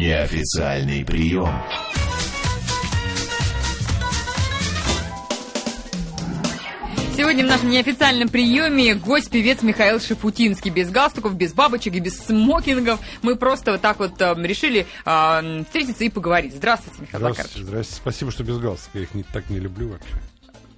Неофициальный прием. Сегодня в нашем неофициальном приеме гость-певец Михаил Шифутинский. Без галстуков, без бабочек и без смокингов. Мы просто вот так вот э, решили э, встретиться и поговорить. Здравствуйте, Михаил Здравствуйте, Захарович. здравствуйте. Спасибо, что без галстука. Я их не, так не люблю вообще.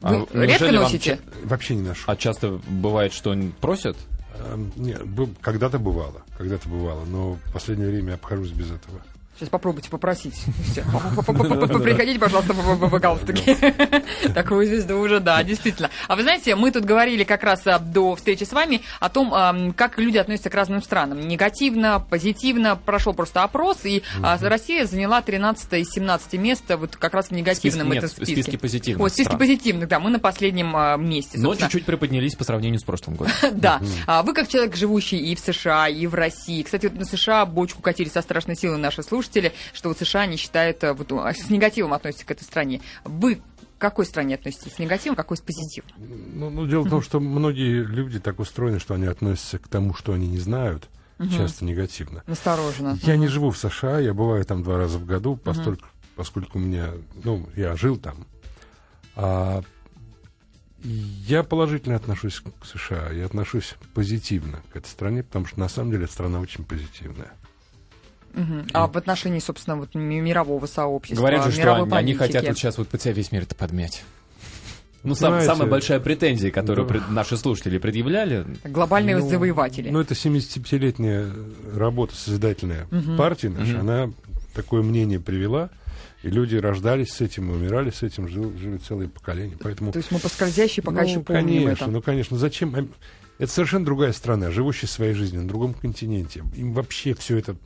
Вы А редко неужели вам носите? Вообще не ношу. А часто бывает, что они просят? Эм, не, бу- когда-то бывало, когда-то бывало, но в последнее время я обхожусь без этого. Сейчас попробуйте попросить. Приходите, пожалуйста, в галстуке. Такую звезду уже, да, действительно. А вы знаете, мы тут говорили как раз а, до встречи с вами о том, как люди относятся к разным странам. Негативно, позитивно. Прошел просто опрос, и а, Россия заняла 13 из 17 места вот как раз в негативном Списке- этом в списке позитивных Ой, в списке позитивных, да, мы на последнем а, месте. Но чуть-чуть приподнялись по сравнению с прошлым годом. Да. Вы как человек, живущий и в США, и в России. Кстати, вот на США бочку катили со страшной силой наши слушатели, что вот США не считают, а, вот, а, с негативом относятся к этой стране. Вы к какой стране относитесь? С негативом, какой с позитивом? Ну, ну, дело в том, что многие люди так устроены, что они относятся к тому, что они не знают, часто негативно. Настороженно. Я не живу в США, я бываю там два раза в году, постольку- поскольку у меня, ну, я жил там. А я положительно отношусь к США, я отношусь позитивно к этой стране, потому что на самом деле эта страна очень позитивная. Мгм. А в отношении, собственно, вот ми- мирового сообщества, Говорят же, что они, они хотят вот сейчас вот под себя весь мир это подмять. Ну, сам- Знаете, самая большая претензия, которую да. пред- наши слушатели предъявляли, Глобальные Ну, завоеватели. Ну, это 75-летняя работа созидательная партии нашей, она такое мнение привела, и люди рождались с этим, умирали с этим, жил, жили целые поколения. Поэтому, То есть мы по скользящей пока ну, еще помним конечно, это. ну, конечно, зачем? а, Это совершенно другая страна, живущая своей жизнью на другом континенте. Им вообще все это...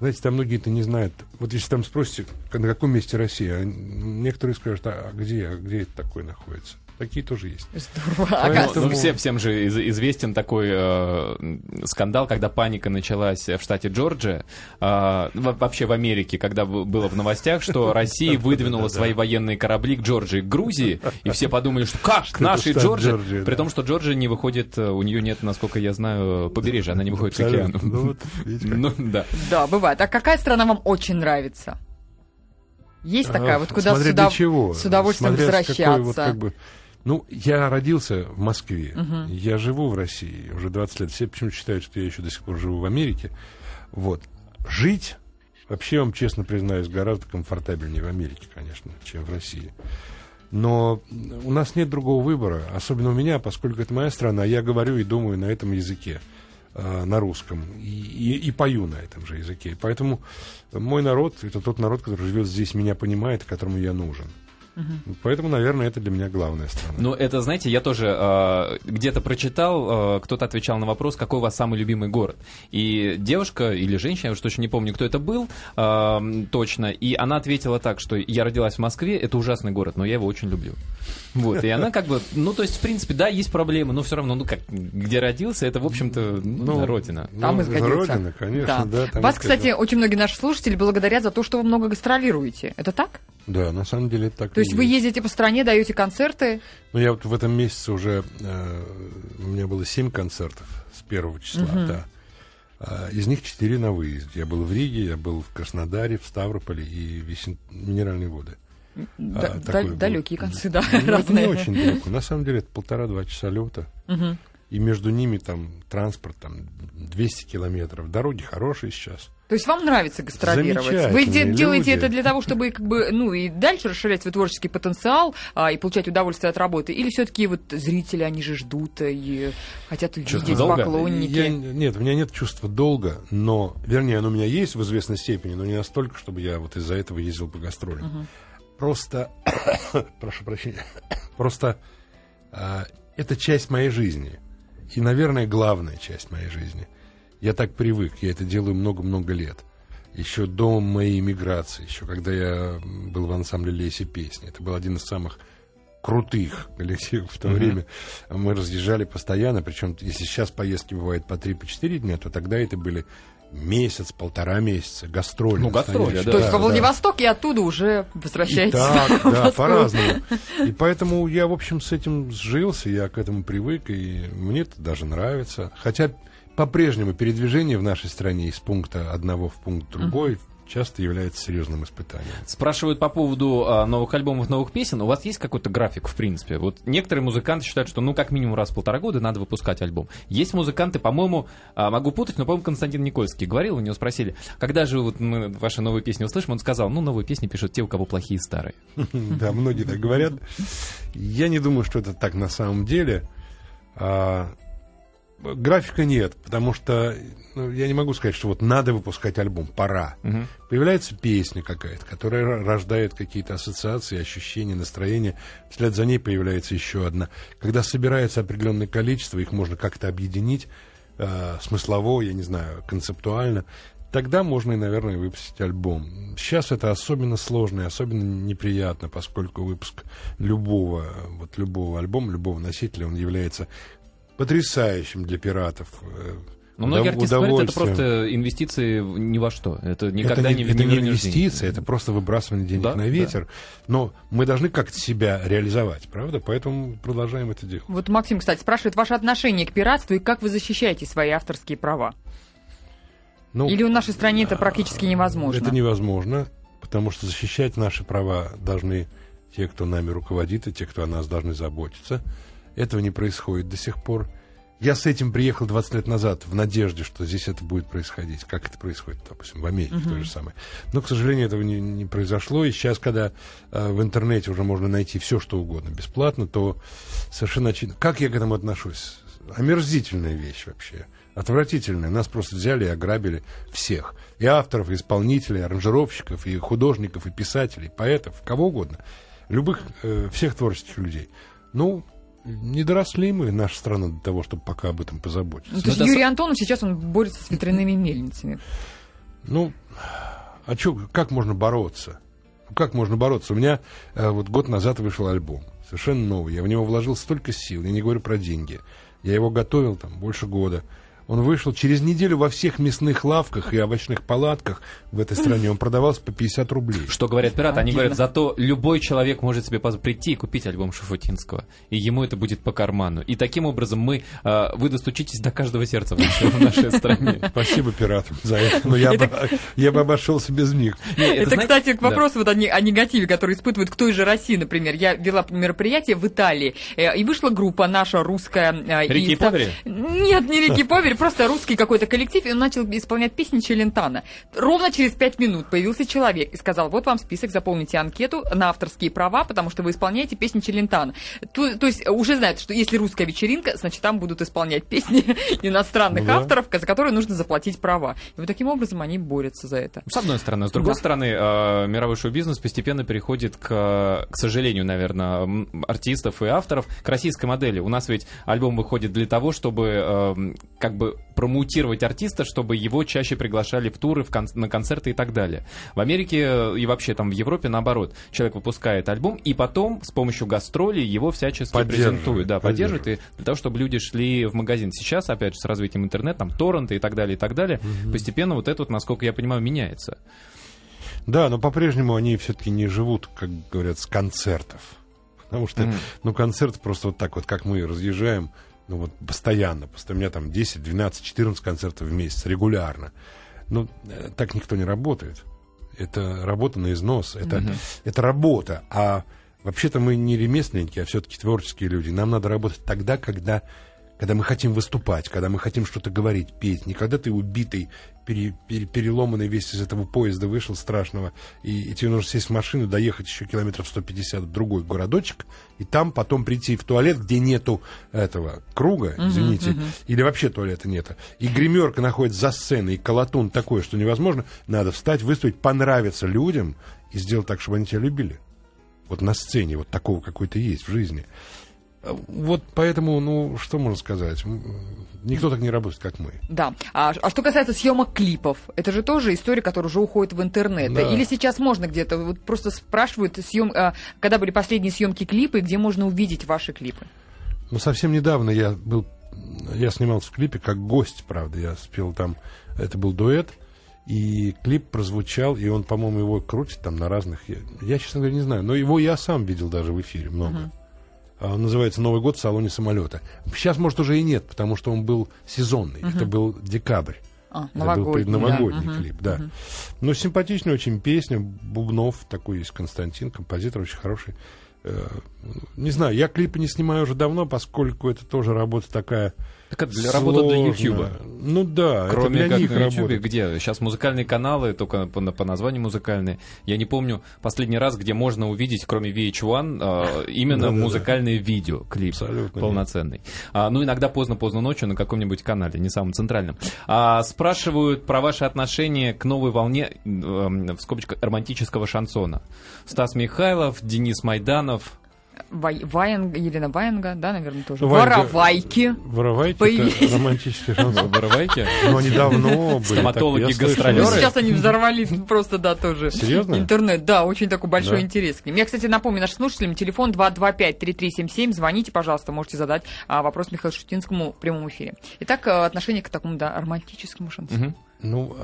Знаете, там многие это не знают. Вот если там спросите, на каком месте Россия, некоторые скажут, а где, а где это такое находится? Такие тоже есть. Здорово. Поэтому- Ну, ну, всем, всем же из- известен такой э, скандал, когда паника началась в штате Джорджия, э, во- вообще в Америке, когда было в новостях, что Россия выдвинула свои военные корабли к Джорджии, к Грузии, и все подумали, что как, к нашей Джорджии, при том, что Джорджия не выходит, э, у нее нет, насколько я знаю, побережья, она не выходит к океану. Ну. Ну, да. Да, бывает. А какая страна вам очень нравится? Есть такая, вот куда Смотря с, удов- для чего. с удовольствием Смотря с возвращаться? какой вот как бы... Ну, я родился в Москве, я живу в России уже 20 лет. Все почему-то считают, что я еще до сих пор живу в Америке. Вот. Жить, вообще вам честно признаюсь, гораздо комфортабельнее в Америке, конечно, чем в России. Но у нас нет другого выбора, особенно у меня, поскольку это моя страна, я говорю и думаю на этом языке, э, на русском, и, и- и пою на этом же языке. Поэтому мой народ, это тот народ, который живет здесь, меня понимает, которому я нужен. Поэтому, наверное, это для меня главная страна. Ну, это, знаете, я тоже э, где-то прочитал, э, кто-то отвечал на вопрос, какой у вас самый любимый город. И девушка или женщина, я уж точно не помню, кто это был, э, точно, и она ответила так, что я родилась в Москве, это ужасный город, но я его очень люблю. Вот, и она как бы, ну, то есть, в принципе, да, есть проблемы, но все равно, ну, как, где родился, это, в общем-то, ну, родина. Там Ну, и сгодится. Родина, конечно, да. там Вас, кстати, очень многие наши слушатели благодарят за то, что вы много гастролируете. Это так? Да, на самом деле это так То есть вы ездите по стране, даете концерты? Ну, я вот в этом месяце уже... э, у меня было семь концертов с первого числа, да. А, из них четыре на выезде. Я был в Риге, я был в Краснодаре, в Ставрополе и в Ессен- Минеральные воды. Да- А, да- такой был. далекие концы, да, Ну, это не разные. очень далеко. На самом деле это полтора-два часа лета. Мгм. И между ними там транспорт, там 200 километров. Дороги хорошие сейчас. То есть вам нравится гастролировать? Вы де- делаете это для того, чтобы как бы, ну и дальше расширять свой творческий потенциал а, и получать удовольствие от работы? Или все-таки вот зрители, они же ждут и хотят увидеть долга? поклонники? Я- нет, у меня нет чувства долга, но, вернее, оно у меня есть в известной степени, но не настолько, чтобы я вот из-за этого ездил по гастролям. Просто, прошу прощения, просто а, это часть моей жизни. И, наверное, главная часть моей жизни. Я так привык, я это делаю много-много лет. Еще до моей иммиграции, еще когда я был в ансамбле «Леси песни». Это был один из самых крутых коллективов в то время. Мы разъезжали постоянно, причем если сейчас поездки бывают по 3-4 дня, то тогда это были месяц, полтора месяца, гастроли. Ну, гастроли, да. То есть Да, во да. Владивосток и оттуда уже И возвращаетесь так, в да, по-разному. И поэтому я, в общем, с этим сжился, я к этому привык, и мне это даже нравится. Хотя по-прежнему передвижение в нашей стране из пункта одного в пункт другой часто является серьезным испытанием. Спрашивают по поводу а, новых альбомов, новых песен. У вас есть какой-то график, в принципе? Вот некоторые музыканты считают, что ну как минимум раз в полтора года надо выпускать альбом. Есть музыканты, по-моему, а, могу путать, но, по-моему, Константин Никольский говорил, у него спросили, когда же вот мы ваши новые песни услышим? Он сказал, ну, новые песни пишут те, у кого плохие старые. Да, многие так говорят. Я не думаю, что это так на самом деле. А, Графика нет, потому что ну, я не могу сказать, что вот надо выпускать альбом, пора. Мгм. Появляется песня какая-то, которая ро- рождает какие-то ассоциации, ощущения, настроения. Вслед за ней появляется еще одна. Когда собирается определенное количество, их можно как-то объединить э, смыслово, я не знаю, концептуально. Тогда можно и, наверное, выпустить альбом. Сейчас это особенно сложно и особенно неприятно, поскольку выпуск любого, вот любого альбома, любого носителя, он является потрясающим для пиратов. э, Но многие артисты говорят, это просто инвестиции ни во что. Это никогда это не, не, это не инвестиция, это просто выбрасывание денег Да, на ветер. Но мы должны как-то себя реализовать, правда? Поэтому продолжаем это делать. Вот Максим, кстати, спрашивает ваше отношение к пиратству и как вы защищаете свои авторские права? Ну, Или в нашей стране это практически невозможно? Это невозможно, потому что защищать наши права должны те, кто нами руководит, и те, кто о нас должны заботиться. Этого не происходит до сих пор. Я с этим приехал 20 лет назад в надежде, что здесь это будет происходить. Как это происходит, допустим, в Америке то же самое. Но, к сожалению, этого не, не произошло. И сейчас, когда э, в интернете уже можно найти все, что угодно бесплатно, то совершенно очевидно. Как я к этому отношусь? Омерзительная вещь вообще. Отвратительная. Нас просто взяли и ограбили всех. И авторов, и исполнителей, и аранжировщиков, и художников, и писателей, и поэтов, кого угодно. Любых, э, всех творческих людей. Ну, не доросли мы, наша страна, до того, чтобы пока об этом позаботиться. Ну, то есть Ну, это Юрий Антонов сейчас он борется с ветряными мельницами. Ну, а чё, как можно бороться? Ну, Как можно бороться? У меня э, вот год назад вышел альбом, совершенно новый. Я в него вложил столько сил, я не говорю про деньги. Я его готовил там больше года. Он вышел через неделю во всех мясных лавках и овощных палатках в этой стране. Он продавался по 50 рублей. Что говорят пираты? Они говорят, зато любой человек может себе прийти и купить альбом Шафутинского. И ему это будет по карману. И таким образом мы, э, вы достучитесь до каждого сердца в нашей, в нашей стране. Спасибо пиратам за это. Но я, бы, я бы обошелся без них. Это, знаете- кстати, к Да. вопросу вот о, не- о негативе, который испытывают к той же России, например. Я вела мероприятие в Италии, э, и вышла группа наша русская. э, Рики и? Нет, не Рики и Повери, просто русский какой-то коллектив, и он начал исполнять песни Челентана. Ровно через пять минут появился человек и сказал, вот вам список, заполните анкету на авторские права, потому что вы исполняете песни Челентана. То, то есть уже знают, что если русская вечеринка, значит там будут исполнять песни иностранных Ну да. авторов, за которые нужно заплатить права. И вот таким образом они борются за это. С одной стороны. С другой Да. стороны, э, мировой шоу-бизнес постепенно переходит к, к сожалению, наверное, артистов и авторов к российской модели. У нас ведь альбом выходит для того, чтобы э, как бы промоутировать артиста, чтобы его чаще приглашали в туры, в кон- на концерты и так далее. В Америке э, и вообще там в Европе наоборот. Человек выпускает альбом, и потом с помощью гастролей его всячески презентуют. Да, поддерживают, и для того, чтобы люди шли в магазин. Сейчас, опять же, с развитием интернета, там торренты и так далее, и так далее, постепенно вот это вот, насколько я понимаю, меняется. Да, но по-прежнему они все-таки не живут, как говорят, с концертов. Потому что, Мгм. ну, концерт просто вот так вот, как мы разъезжаем, ну, вот постоянно. Просто у меня там 10, 12, 14 концертов в месяц, регулярно. Ну, э, так никто не работает. Это работа на износ, это, это работа. А вообще-то мы не ремесленники, а все-таки творческие люди. Нам надо работать тогда, когда, когда мы хотим выступать, когда мы хотим что-то говорить, петь. Не когда ты убитый, пере- пере- переломанный весь из этого поезда вышел страшного, и, и тебе нужно сесть в машину, доехать еще километров 150 в другой городочек, и там потом прийти в туалет, где нету этого круга, извините, или вообще туалета нету. И гримерка находится за сценой, и колотун такой, что невозможно. Надо встать, выступить, понравиться людям и сделать так, чтобы они тебя любили. Вот на сцене, вот такого какой-то есть в жизни. Вот поэтому, ну, что можно сказать? Никто так не работает, как мы. Да. А, а что касается съемок клипов, это же тоже история, которая уже уходит в интернет. Да. Или сейчас можно где-то, вот просто спрашивают, съем, а, когда были последние съемки клипы, где можно увидеть ваши клипы? Ну, совсем недавно я был, я снимался в клипе как гость, правда, я спел там, это был дуэт, и клип прозвучал, и он, по-моему, его крутит там на разных, я, я, честно говоря, не знаю, но его я сам видел даже в эфире много. Он называется «Новый год в салоне самолета». Сейчас, может, уже и нет, потому что он был сезонный, это был декабрь. А, Это был новогодний, предновогодний да. Клип, да. мгм. Ну, симпатичная очень песня, Бубнов такой есть, Константин, композитор очень хороший. Не знаю, я клипы не снимаю уже давно, поскольку это тоже работа такая Так это для работы для. Ютьюба. Ну да, Кроме это для как них на Ютубе, работа. где сейчас музыкальные каналы, только по, по названию музыкальные. Я не помню последний раз, где можно увидеть, кроме VH1, э, именно Да-да-да. музыкальные видео, клип Абсолютно полноценный. А, ну, иногда поздно-поздно ночью на каком-нибудь канале, не самом центральном. А, спрашивают про ваши отношения к новой волне, э, в скобочках, романтического шансона. Стас Михайлов, Денис Майданов. Вай- Ваенга, Елена Ваенга, да, наверное, тоже. Ваенга- Воровайки. Воровайки, Появились. это романтический шансон. Вырывайте. Но они давно были. Стоматологи, слышал. Ну, гастролеры. сейчас они взорвали просто, да, тоже. Серьезно? Интернет, да, очень такой большой Да. интерес к ним. Я, кстати, напомню нашим слушателям, телефон 225-3377, звоните, пожалуйста, можете задать а, вопрос Михаилу Шутинскому в прямом эфире. Итак, а, отношение к такому, да, романтическому шансону. Мгм. Ну,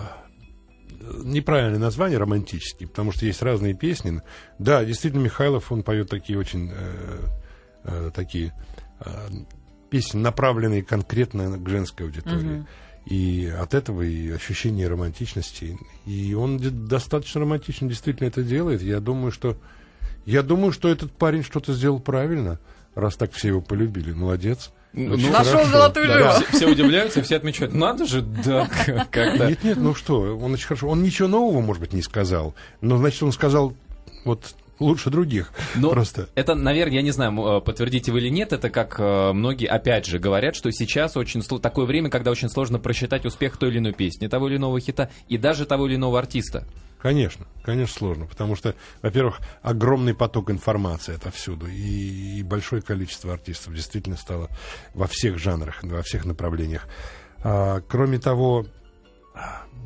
неправильное название романтический, потому что есть разные песни. Да, действительно, Михайлов, он поет такие очень э, э, такие э, песни, направленные конкретно к женской аудитории. Мгм. И от этого и ощущение романтичности. И он достаточно романтично действительно это делает. Я думаю, что я думаю, что этот парень что-то сделал правильно, раз так все его полюбили. Молодец. Ну, Нашел хорошо. золотую Да. Все, все удивляются, все отмечают. Надо же, да, как-то. Нет, нет, ну что, он очень хорошо. Он ничего нового, может быть, не сказал. Но, значит, он сказал вот лучше других. Но Просто. это, наверное, я не знаю, э, подтвердите вы или нет, это как э, многие, опять же, говорят, что сейчас очень такое время, когда очень сложно просчитать успех той или иной песни, того или иного хита и даже того или иного артиста. Конечно, конечно, сложно. Потому что, во-первых, огромный поток информации отовсюду. И, и большое количество артистов действительно стало во всех жанрах, во всех направлениях. А, кроме того,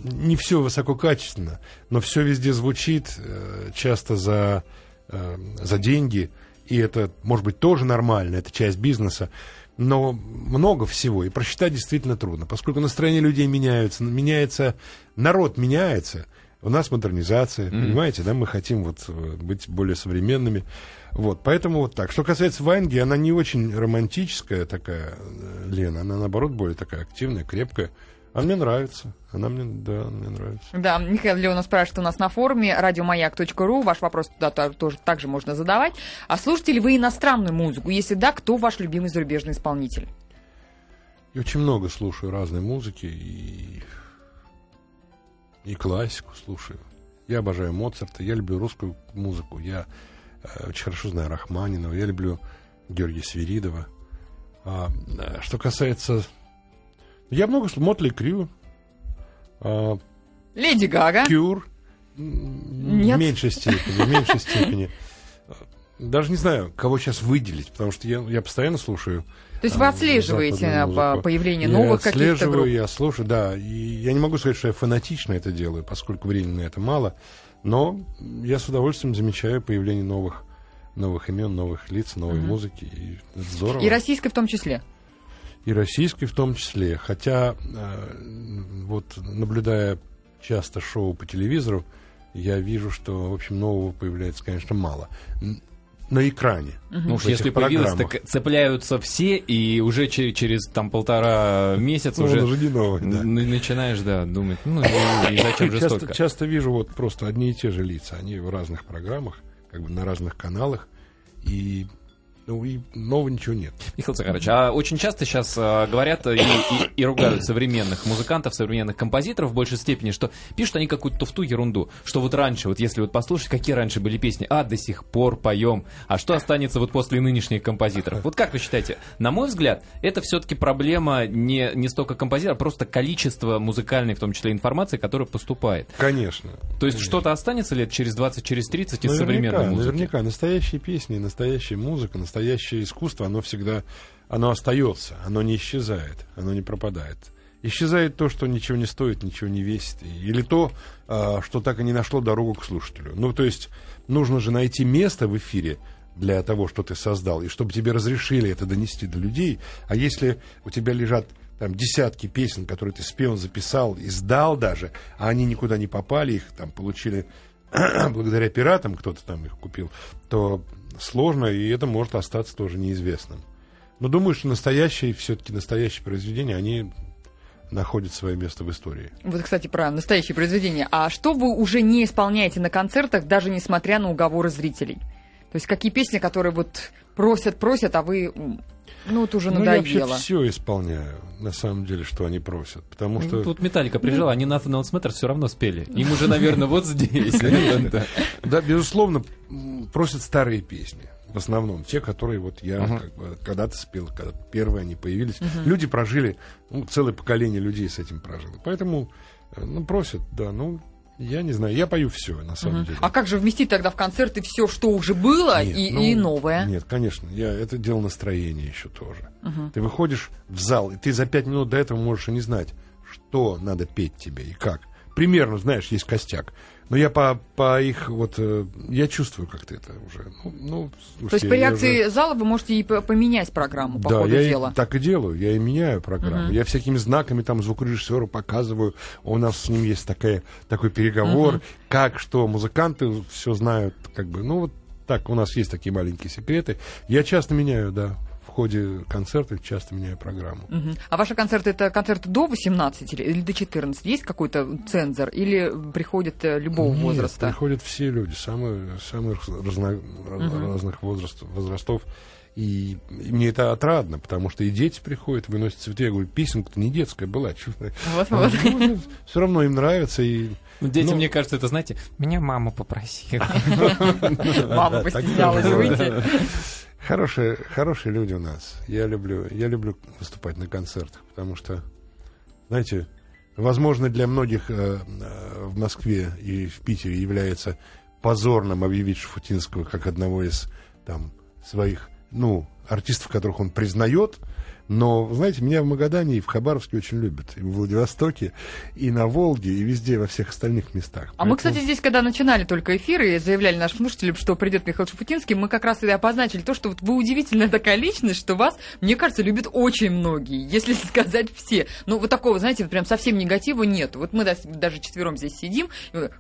не все высококачественно, но все везде звучит, э, часто за, э, за деньги, и это, может быть, тоже нормально, это часть бизнеса, но много всего, и просчитать действительно трудно, поскольку настроения людей меняются, меняется, народ меняется, у нас модернизация, понимаете, да, мы хотим вот э, быть более современными, вот, поэтому вот так. Что касается Ванги, она не очень романтическая такая, э, Лена, она наоборот более такая активная, крепкая, она мне нравится. Она мне, да, она мне нравится. Да, Михаил Леонов спрашивает у нас на форуме радиомаяк.ру. Ваш вопрос туда то- тоже также можно задавать. А слушаете ли вы иностранную музыку? Если да, кто ваш любимый зарубежный исполнитель? И очень много слушаю разной музыки и, и классику слушаю. Я обожаю Моцарта, я люблю русскую музыку, я э, очень хорошо знаю Рахманинова, я люблю Георгия Свиридова. А, э, что касается... Я много слушаю. Мотли Крю, а, Леди Гага. Кюр. Нет. В меньшей степени, в меньшей степени. Даже не знаю, кого сейчас выделить, потому что я, я постоянно слушаю То есть вы а, отслеживаете а, по- появление Я новых каких-то отслеживаю, групп? я слушаю, да. И я не могу сказать, что я фанатично это делаю, поскольку времени на это мало. Но я с удовольствием замечаю появление новых, новых имен, новых лиц, новой Мгм. музыки. И это здорово. И российской в том числе. И российской в том числе. Хотя, э, вот наблюдая часто шоу по телевизору, я вижу, что, в общем, нового появляется, конечно, мало. На экране. Ну уж если появилось, так цепляются все, и уже че- через там полтора месяца Ну, уже уже не новый, да. начинаешь, да, думать, ну и, и зачем же часто, столько? часто вижу вот просто одни и те же лица. Они в разных программах, как бы на разных каналах. И, ну, и нового ничего нет. Михаил Захарович, а очень часто сейчас а, говорят и, и- и ругают современных музыкантов, современных композиторов в большей степени, что пишут они какую-то туфту, ерунду. Что вот раньше, вот если вот послушать, какие раньше были песни, а до сих пор поем, а что останется вот после нынешних композиторов? Вот как вы считаете? На мой взгляд, это все-таки проблема не, не столько композитора, а просто количество музыкальной, в том числе, информации, которая поступает. Конечно. То есть что-то останется лет через 20, через 30 из Наверняка, современной музыки? наверняка. Настоящие песни, настоящая музыка, настоящее искусство, оно всегда, оно остается, оно не исчезает, оно не пропадает. Исчезает то, что ничего не стоит, ничего не весит. Или то, а, что так и не нашло дорогу к слушателю. Ну, то есть, нужно же найти место в эфире для того, что ты создал, и чтобы тебе разрешили это донести до людей. А если у тебя лежат там десятки песен, которые ты спел, записал, издал даже, а они никуда не попали, их там получили благодаря пиратам, кто-то там их купил, то сложно, и это может остаться тоже неизвестным. Но думаю, что настоящие, все-таки настоящие произведения, они находит свое место в истории. Вот, кстати, про настоящее произведение. А что вы уже не исполняете на концертах, даже несмотря на уговоры зрителей? То есть какие песни, которые вот просят, просят, а вы, ну, вот уже Ну, я надоело. вообще все исполняю, на самом деле, что они просят. Потому что... Тут Металлика приезжала, они Else Matters все равно спели. Им уже, наверное, вот здесь. Да. Безусловно, просят старые песни. В основном те, которые вот я как бы когда-то спел, когда первые они появились. Люди прожили, ну, целое поколение людей с этим прожило. Поэтому, э, ну, просят, да, ну, я не знаю, я пою все, на самом деле. А как же вместить тогда в концерты все, что уже было, Нет, и, ну, и новое? Нет, конечно, я, это дело настроения еще тоже. Ты выходишь в зал, и ты за пять минут до этого можешь и не знать, что надо петь тебе и как. Примерно, знаешь, есть костяк. Но я по, по их вот э, я чувствую как-то это уже. Ну, ну, То есть слушайте, по я реакции уже- зала вы можете и по- поменять программу по да, ходу я и дела. так и делаю, я и меняю программу. Я всякими знаками там звукорежиссеру показываю. У нас с ним есть такая, такой переговор, как, что музыканты все знают, как бы, ну вот так, у нас есть такие маленькие секреты. Я часто меняю, да, в ходе концерта часто меняю программу. Мгм. А ваши концерты это концерты до 18 или, или до 14? Есть какой-то цензор? Или приходят э, любого Нет, возраста? приходят все люди, самые, самых разно- разных возраст- возрастов. И, и мне это отрадно, потому что и дети приходят, выносят цветы. Я говорю, песенка-то не детская была. Вот-вот. Все равно им нравится. И, Ну, Дети, Ну. мне кажется, это, знаете, меня мама попросила. Мама постеснялась выйти. Хорошие, хорошие люди у нас. Я люблю, я люблю выступать на концертах, потому что, знаете, возможно, для многих э, э, в Москве и в Питере является позорным объявить Шафутинского как одного из там своих, ну, артистов, которых он признает. Но, знаете, меня в Магадане и в Хабаровске очень любят. И в Владивостоке, и на Волге, и везде, во всех остальных местах. А мы, Поэтому- кстати, здесь, когда начинали только эфиры и заявляли нашим слушателям, что придет Михаил Шафутинский, мы как раз и обозначили то, что вот вы удивительная такая личность, что вас, мне кажется, любят очень многие, если сказать все. Ну, вот такого, знаете, вот прям совсем негатива нет. Вот мы да- даже четвером здесь сидим,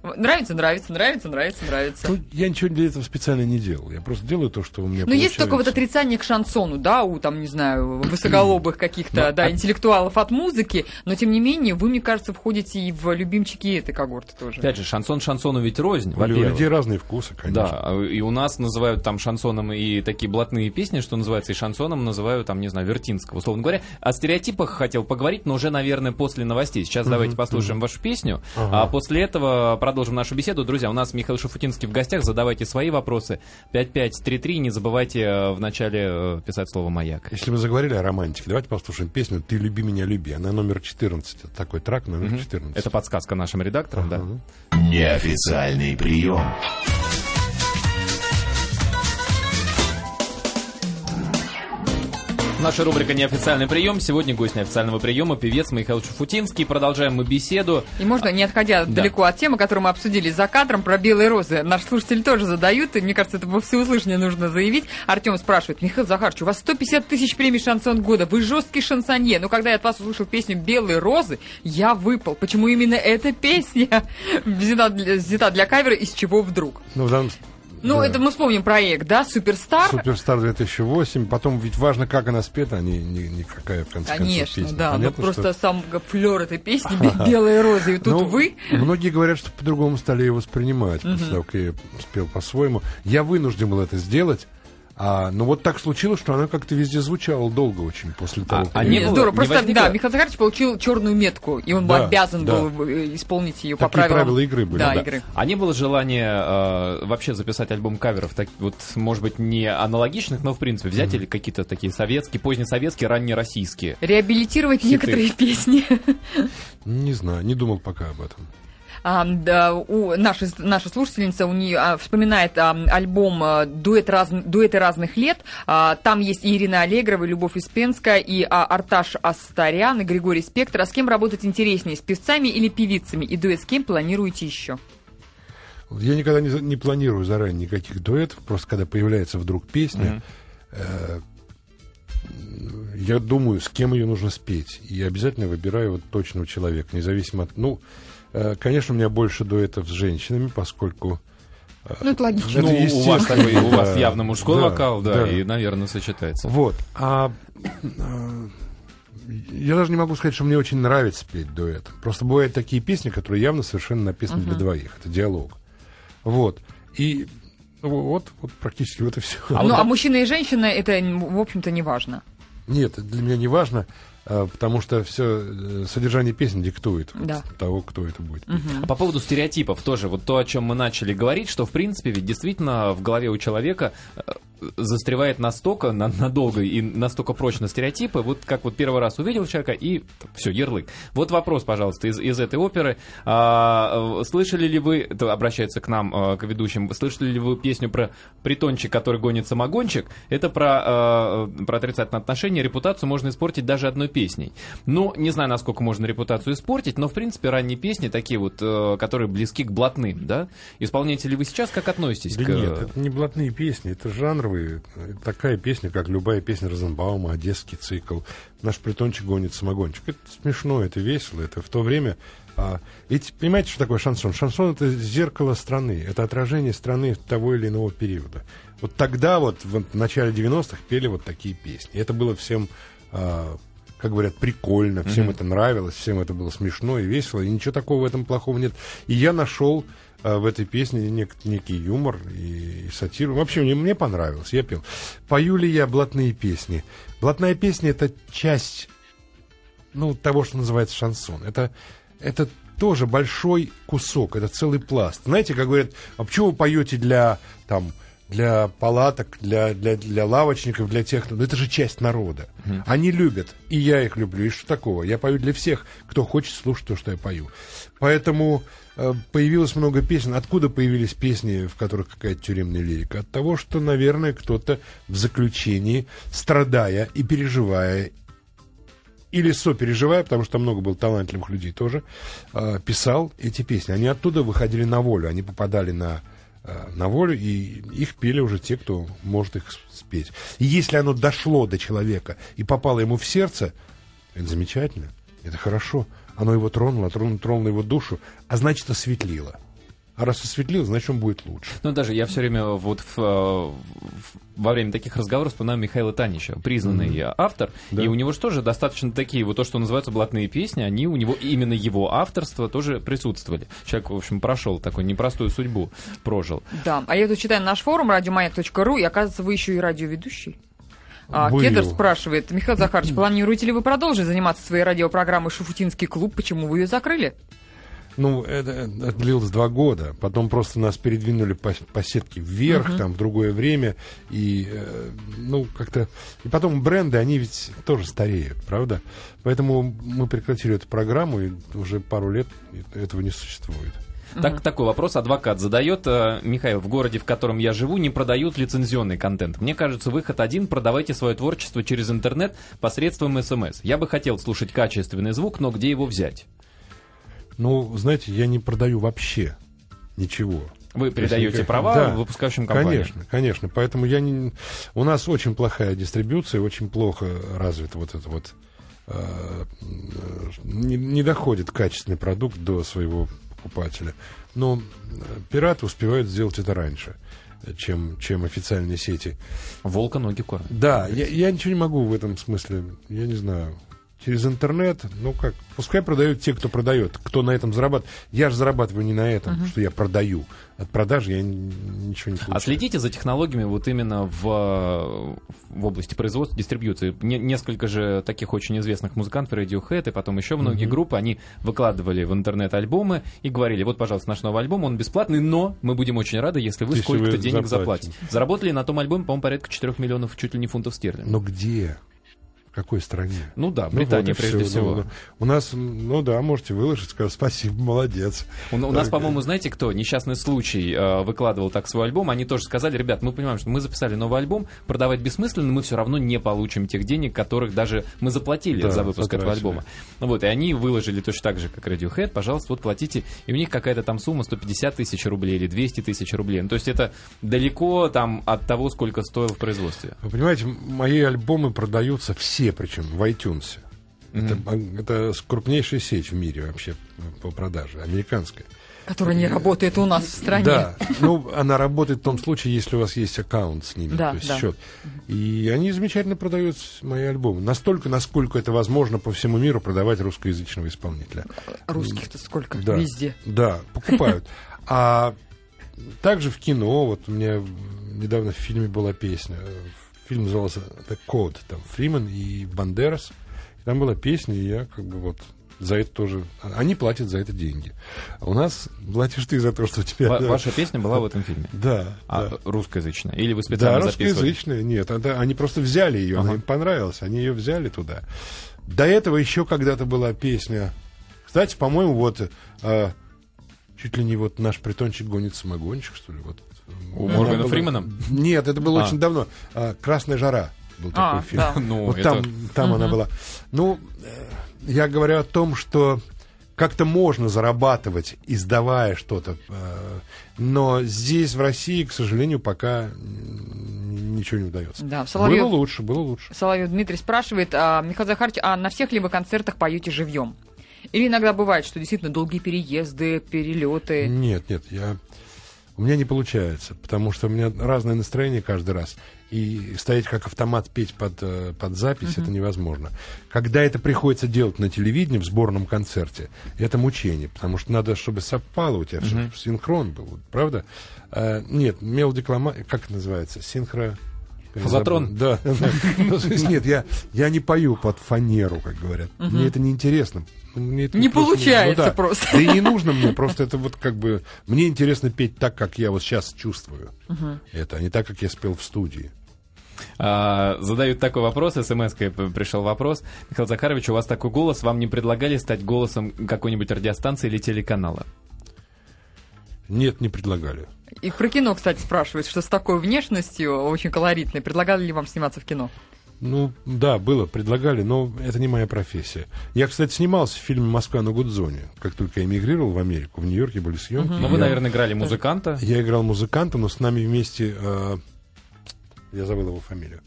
нравится, нравится, нравится, нравится, нравится. Ну, я ничего для этого специально не делал. Я просто делаю то, что у меня Но есть только вот получается. отрицание к шансону, да, у там, не знаю, высоголобых каких-то, Ну, да, а- интеллектуалов от музыки, но тем не менее, вы, мне кажется, входите и в любимчики этой когорты тоже. Опять же, шансон шансону ведь рознь, У людей разные вкусы, конечно. Да, и у нас называют там шансоном и такие блатные песни, что называется, и шансоном называют там, не знаю, Вертинского, условно говоря. О стереотипах хотел поговорить, но уже, наверное, после новостей. Сейчас давайте послушаем вашу песню, Ага. а после этого продолжим нашу беседу. Друзья, у нас Михаил Шафутинский в гостях, задавайте свои вопросы. 5533, не забывайте э, в начале э, писать слово «Маяк». Если мы заговорили о романтике, давайте послушаем песню «Ты люби меня, люби». Она номер 14. Это такой трак номер 14. Это подсказка нашим редакторам, да? Ага. Неофициальный прием. Наша рубрика «Неофициальный прием». Сегодня гость неофициального приема, певец Михаил Шафутинский. Продолжаем мы беседу. И можно, не отходя Да. далеко от темы, которую мы обсудили за кадром, про белые розы. Наши слушатели тоже задают, и мне кажется, это во всеуслышание нужно заявить. Артем спрашивает, Михаил Захарович, у вас 150 тысяч премий шансон года, вы жесткий шансонье. Но когда я от вас услышал песню «Белые розы», я выпал. Почему именно эта песня взята для, взята для кавера, из чего вдруг? Ну, в данном Ну, да. это мы вспомним проект, да, «Суперстар». Суперстар 2008. Потом ведь важно, как она спета, а не, не, не какая, в конце Конечно, концов, песня. да, Понятно, просто что- сам флер этой песни «Белые розы», и тут Ну, вы... Многие говорят, что по-другому стали ее воспринимать, после того, как я спел по-своему. Я вынужден был это сделать. А, ну вот так случилось, что она как-то везде звучала долго очень после того, как а я- не было- здорово. не Просто, возникло- да, Михаил Захарович получил черную метку, и он Да, обязан да. был э, исполнить ее по правилам. правила игры были, Да, да. игры. А не было желания э, вообще записать альбом каверов, так, вот, может быть, не аналогичных, но, в принципе, взять или какие-то такие советские, позднесоветские, раннероссийские? Реабилитировать Хиты. некоторые песни. Не знаю, не думал пока об этом. А, да, у наша, наша слушательница у нее а, вспоминает а, альбом а, Дуэт раз, «Дуэты разных лет». А, там есть и Ирина Аллегрова, и Любовь Успенская, и а, Арташ Астарян, и Григорий Спектр. А с кем работать интереснее, с певцами или певицами? И дуэт с кем планируете еще? Я никогда не, не планирую заранее никаких дуэтов, просто когда появляется вдруг песня, э, я думаю, с кем ее нужно спеть. И обязательно выбираю вот точного человека, независимо от... Ну, конечно, у меня больше дуэтов с женщинами, поскольку... Ну, это логично. Это ну, у вас, естественно, такой, у вас явно мужской Да, вокал, да, да. и, наверное, сочетается. Вот. А э, я даже не могу сказать, что мне очень нравится петь дуэт. Просто бывают такие песни, которые явно совершенно написаны для двоих. Это диалог. Вот. И вот, вот практически вот и все. А ну, а мужчина и женщина, это, в общем-то, не важно. Нет, для меня не важно. А, потому что все э, содержание песни диктует да. того, кто это будет. Угу. А по поводу стереотипов тоже, вот то, о чем мы начали говорить, что в принципе ведь действительно в голове у человека э, застревает настолько на, надолго и настолько прочно стереотипы, вот как вот первый раз увидел человека и все, ярлык. Вот вопрос, пожалуйста, из, из этой оперы. А, слышали ли вы, это обращается к нам, а, к ведущим, слышали ли вы песню про притончик, который гонит самогончик? Это про, а, про отрицательные отношения, репутацию можно испортить даже одной песней. Ну, не знаю, насколько можно репутацию испортить, но, в принципе, ранние песни такие вот, э, которые близки к блатным, да? Исполняете ли вы сейчас, как относитесь да к... нет, это не блатные песни, это жанр первые, такая песня, как любая песня Розенбаума, Одесский цикл, наш притончик гонит самогончик. Это смешно, это весело, это в то время... А, ведь понимаете, что такое шансон? Шансон — это зеркало страны, это отражение страны того или иного периода. Вот тогда вот, в начале 90-х пели вот такие песни. Это было всем... А, как говорят, прикольно, всем mm-hmm. это нравилось, всем это было смешно и весело, и ничего такого в этом плохого нет. И я нашел а, в этой песне нек, некий юмор и, и сатиру. Вообще, мне, мне понравилось, я пел. Пою ли я блатные песни? Блатная песня — это часть, ну, того, что называется шансон. Это, это тоже большой кусок, это целый пласт. Знаете, как говорят, а почему вы поете для, там, для палаток, для, для, для лавочников, для тех, ну это же часть народа. Mm. Они любят, и я их люблю. И что такого? Я пою для всех, кто хочет слушать то, что я пою. Поэтому э, появилось много песен. Откуда появились песни, в которых какая-то тюремная лирика? От того, что, наверное, кто-то в заключении, страдая и переживая, или сопереживая, потому что много было талантливых людей тоже, э, писал эти песни. Они оттуда выходили на волю, они попадали на на волю, и их пели уже те, кто может их спеть. И если оно дошло до человека и попало ему в сердце, это замечательно, это хорошо. Оно его тронуло, тронуло, тронуло его душу, а значит, осветлило. А раз осветлил, значит, он будет лучше. Ну, даже я все время вот в, в, во время таких разговоров вспоминаю Михаила Танича, признанный mm-hmm. автор, да. и у него же тоже достаточно такие, вот то, что называются блатные песни, они у него, именно его авторство тоже присутствовали. Человек, в общем, прошел такую непростую судьбу, прожил. Да, а я тут читаю наш форум радиомаяк.ру, и оказывается, вы еще и радиоведущий. А, Кедр спрашивает, Михаил Захарович, планируете ли вы продолжить заниматься своей радиопрограммой «Шуфутинский клуб»? Почему вы ее закрыли? Ну, это, это длилось два года. Потом просто нас передвинули по, по сетке вверх, uh-huh. там, в другое время. И, э, ну, как-то... И потом бренды, они ведь тоже стареют, правда? Поэтому мы прекратили эту программу, и уже пару лет этого не существует. Так, угу. Такой вопрос адвокат задает. Э, Михаил, в городе, в котором я живу, не продают лицензионный контент. Мне кажется, выход один – продавайте свое творчество через интернет посредством СМС. Я бы хотел слушать качественный звук, но где его взять? Ну, знаете, я не продаю вообще ничего. Вы передаете права да, выпускающим компаниям? Конечно, конечно. Поэтому я не... у нас очень плохая дистрибьюция, очень плохо развит вот это вот... Э, не, не доходит качественный продукт до своего покупателя. Но пираты успевают сделать это раньше чем, чем официальные сети. Волка ноги кормят. Да, я, я ничего не могу в этом смысле, я не знаю через интернет, ну как, пускай продают те, кто продает, кто на этом зарабатывает. Я же зарабатываю не на этом, uh-huh. что я продаю. От продажи я ничего не получаю. А следите за технологиями вот именно в, в области производства, дистрибьюции. Не, несколько же таких очень известных музыкантов, Radiohead и потом еще многие uh-huh. группы, они выкладывали в интернет альбомы и говорили, вот, пожалуйста, наш новый альбом, он бесплатный, но мы будем очень рады, если вы сколько-то денег заплатите. Заработали на том альбоме, по-моему, порядка 4 миллионов чуть ли не фунтов стерлингов. Но где? В какой стране? Ну да, Британия ну, вот прежде все. всего. Ну, у нас, ну да, можете выложить, сказать спасибо, молодец. У, у нас, по-моему, знаете кто? Несчастный случай э, выкладывал так свой альбом. Они тоже сказали, ребят, мы понимаем, что мы записали новый альбом, продавать бессмысленно, мы все равно не получим тех денег, которых даже мы заплатили да, за выпуск этого альбома. Ну вот, и они выложили точно так же, как Radiohead, пожалуйста, вот платите. И у них какая-то там сумма 150 тысяч рублей или 200 тысяч рублей. Ну, то есть это далеко там от того, сколько стоило в производстве. Вы понимаете, мои альбомы продаются все, причем в iTunes. Mm-hmm. Это, это крупнейшая сеть в мире вообще по продаже, американская. Которая не работает у нас в стране. Да, ну, она работает в том случае, если у вас есть аккаунт с ними, Да, то есть да. счет. И они замечательно продают мои альбомы. Настолько, насколько это возможно по всему миру продавать русскоязычного исполнителя. Русских-то сколько? Да, Везде. Да, покупают. А также в кино, вот у меня недавно в фильме была песня. Фильм назывался «The Code», там Фриман и Бандерас. И там была песня, и я как бы вот за это тоже... Они платят за это деньги. А у нас платишь ты за то, что у тебя... Ва- да. Ваша песня была в этом фильме? Да, А, да. русскоязычная? Или вы Да, специально записывали? русскоязычная, нет, это- они просто взяли ее, она Ага. им понравилась, они ее взяли туда. До этого еще когда-то была песня, кстати, по-моему, вот э, чуть ли не вот наш притончик гонит самогончик, что ли, вот. У Моргана Фримена? Нет, это было А. очень давно. А, Красная жара был А, такой фильм. да. Ну, Вот это- там, там она была. Ну, э, я говорю о том, что как-то можно зарабатывать, издавая что-то. э, Но здесь, в России, к сожалению, пока ничего не удается. Да, Соловьев- Было лучше, было лучше. Соловьев Дмитрий спрашивает, а, Михаил Захарович, а на всех ли вы концертах поете живьем? Или иногда бывает, что действительно долгие переезды, перелеты? Нет, нет, я... У меня не получается, потому что у меня разное настроение каждый раз. И стоять как автомат петь под, э, под запись, это невозможно. Когда это приходится делать на телевидении в сборном концерте, это мучение, потому что надо, чтобы совпало у тебя, чтобы синхрон был, правда? А, нет, мелодиклама... Как это называется? Синхро... Фазотрон? Да. Нет, я, я не пою под фанеру, как говорят. Мне это неинтересно. Мне это Не получается ну да. просто. Да и не нужно мне, просто это вот как бы... Мне интересно петь так, как я вот сейчас чувствую это, а не так, как я спел в студии. А, задают такой вопрос, смс пришел вопрос. Михаил Захарович, у вас такой голос, вам не предлагали стать голосом какой-нибудь радиостанции или телеканала? Нет, не предлагали. И про кино, кстати, спрашивают, что с такой внешностью, очень колоритной, предлагали ли вам сниматься в кино? Ну, да, было, предлагали, но это не моя профессия. Я, кстати, снимался в фильме «Москва на Гудзоне». Как только я эмигрировал в Америку, в Нью-Йорке были съемки. Ну, вы, Я- наверное, играли музыканта. Я играл музыканта, но с нами вместе... э, я забыл его фамилию.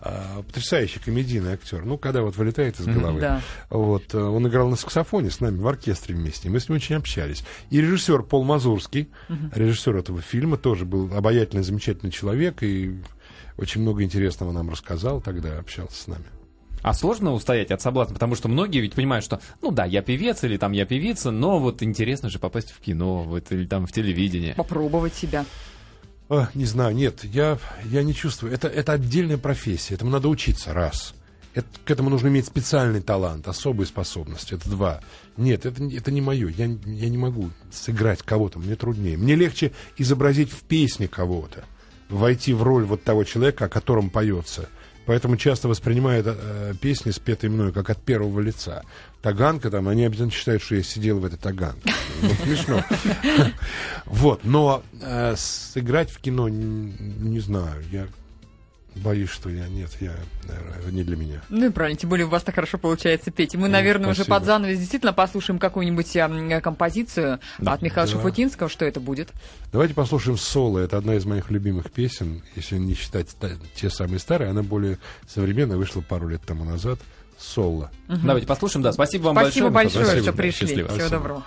А, потрясающий комедийный актер. Ну, когда вот вылетает из головы. Да. Вот, э, он играл на саксофоне с нами в оркестре вместе. Мы с ним очень общались. И режиссер Пол Мазурский, режиссер этого фильма, тоже был обаятельный, замечательный человек и очень много интересного нам рассказал тогда, общался с нами. А сложно устоять от соблазна, потому что многие ведь понимают, что, ну да, я певец или там я певица, но вот интересно же попасть в кино вот, или там в телевидение. Попробовать себя. А, не знаю, нет, я, я не чувствую. Это, это отдельная профессия, этому надо учиться, раз. Это- к этому нужно иметь специальный талант, особые способности, это два. Нет, это, это не мое, я, я не могу сыграть кого-то, мне труднее. Мне легче изобразить в песне кого-то, войти в роль вот того человека, о котором поется. Поэтому часто воспринимают э, песни, спетые мною, как от первого лица. Таганка там, они обязательно считают, что я сидел в этой таганке. Ну, смешно. Вот, но э, сыграть в кино не знаю. Я боюсь, что я нет, я наверное, не для меня. Ну и правильно, тем более у вас так хорошо получается петь. И мы, Ну, наверное, уже спасибо. под занавес действительно послушаем какую-нибудь композицию от Михаила Да. Шафутинского. Что это будет? Давайте послушаем соло. Это одна из моих любимых песен, если не считать та- те самые старые. Она более современная, вышла пару лет тому назад. Соло. Давайте послушаем, да. Спасибо вам Спасибо большое. большое, Михаил что пришли. Счастливо. Всего Спасибо. доброго.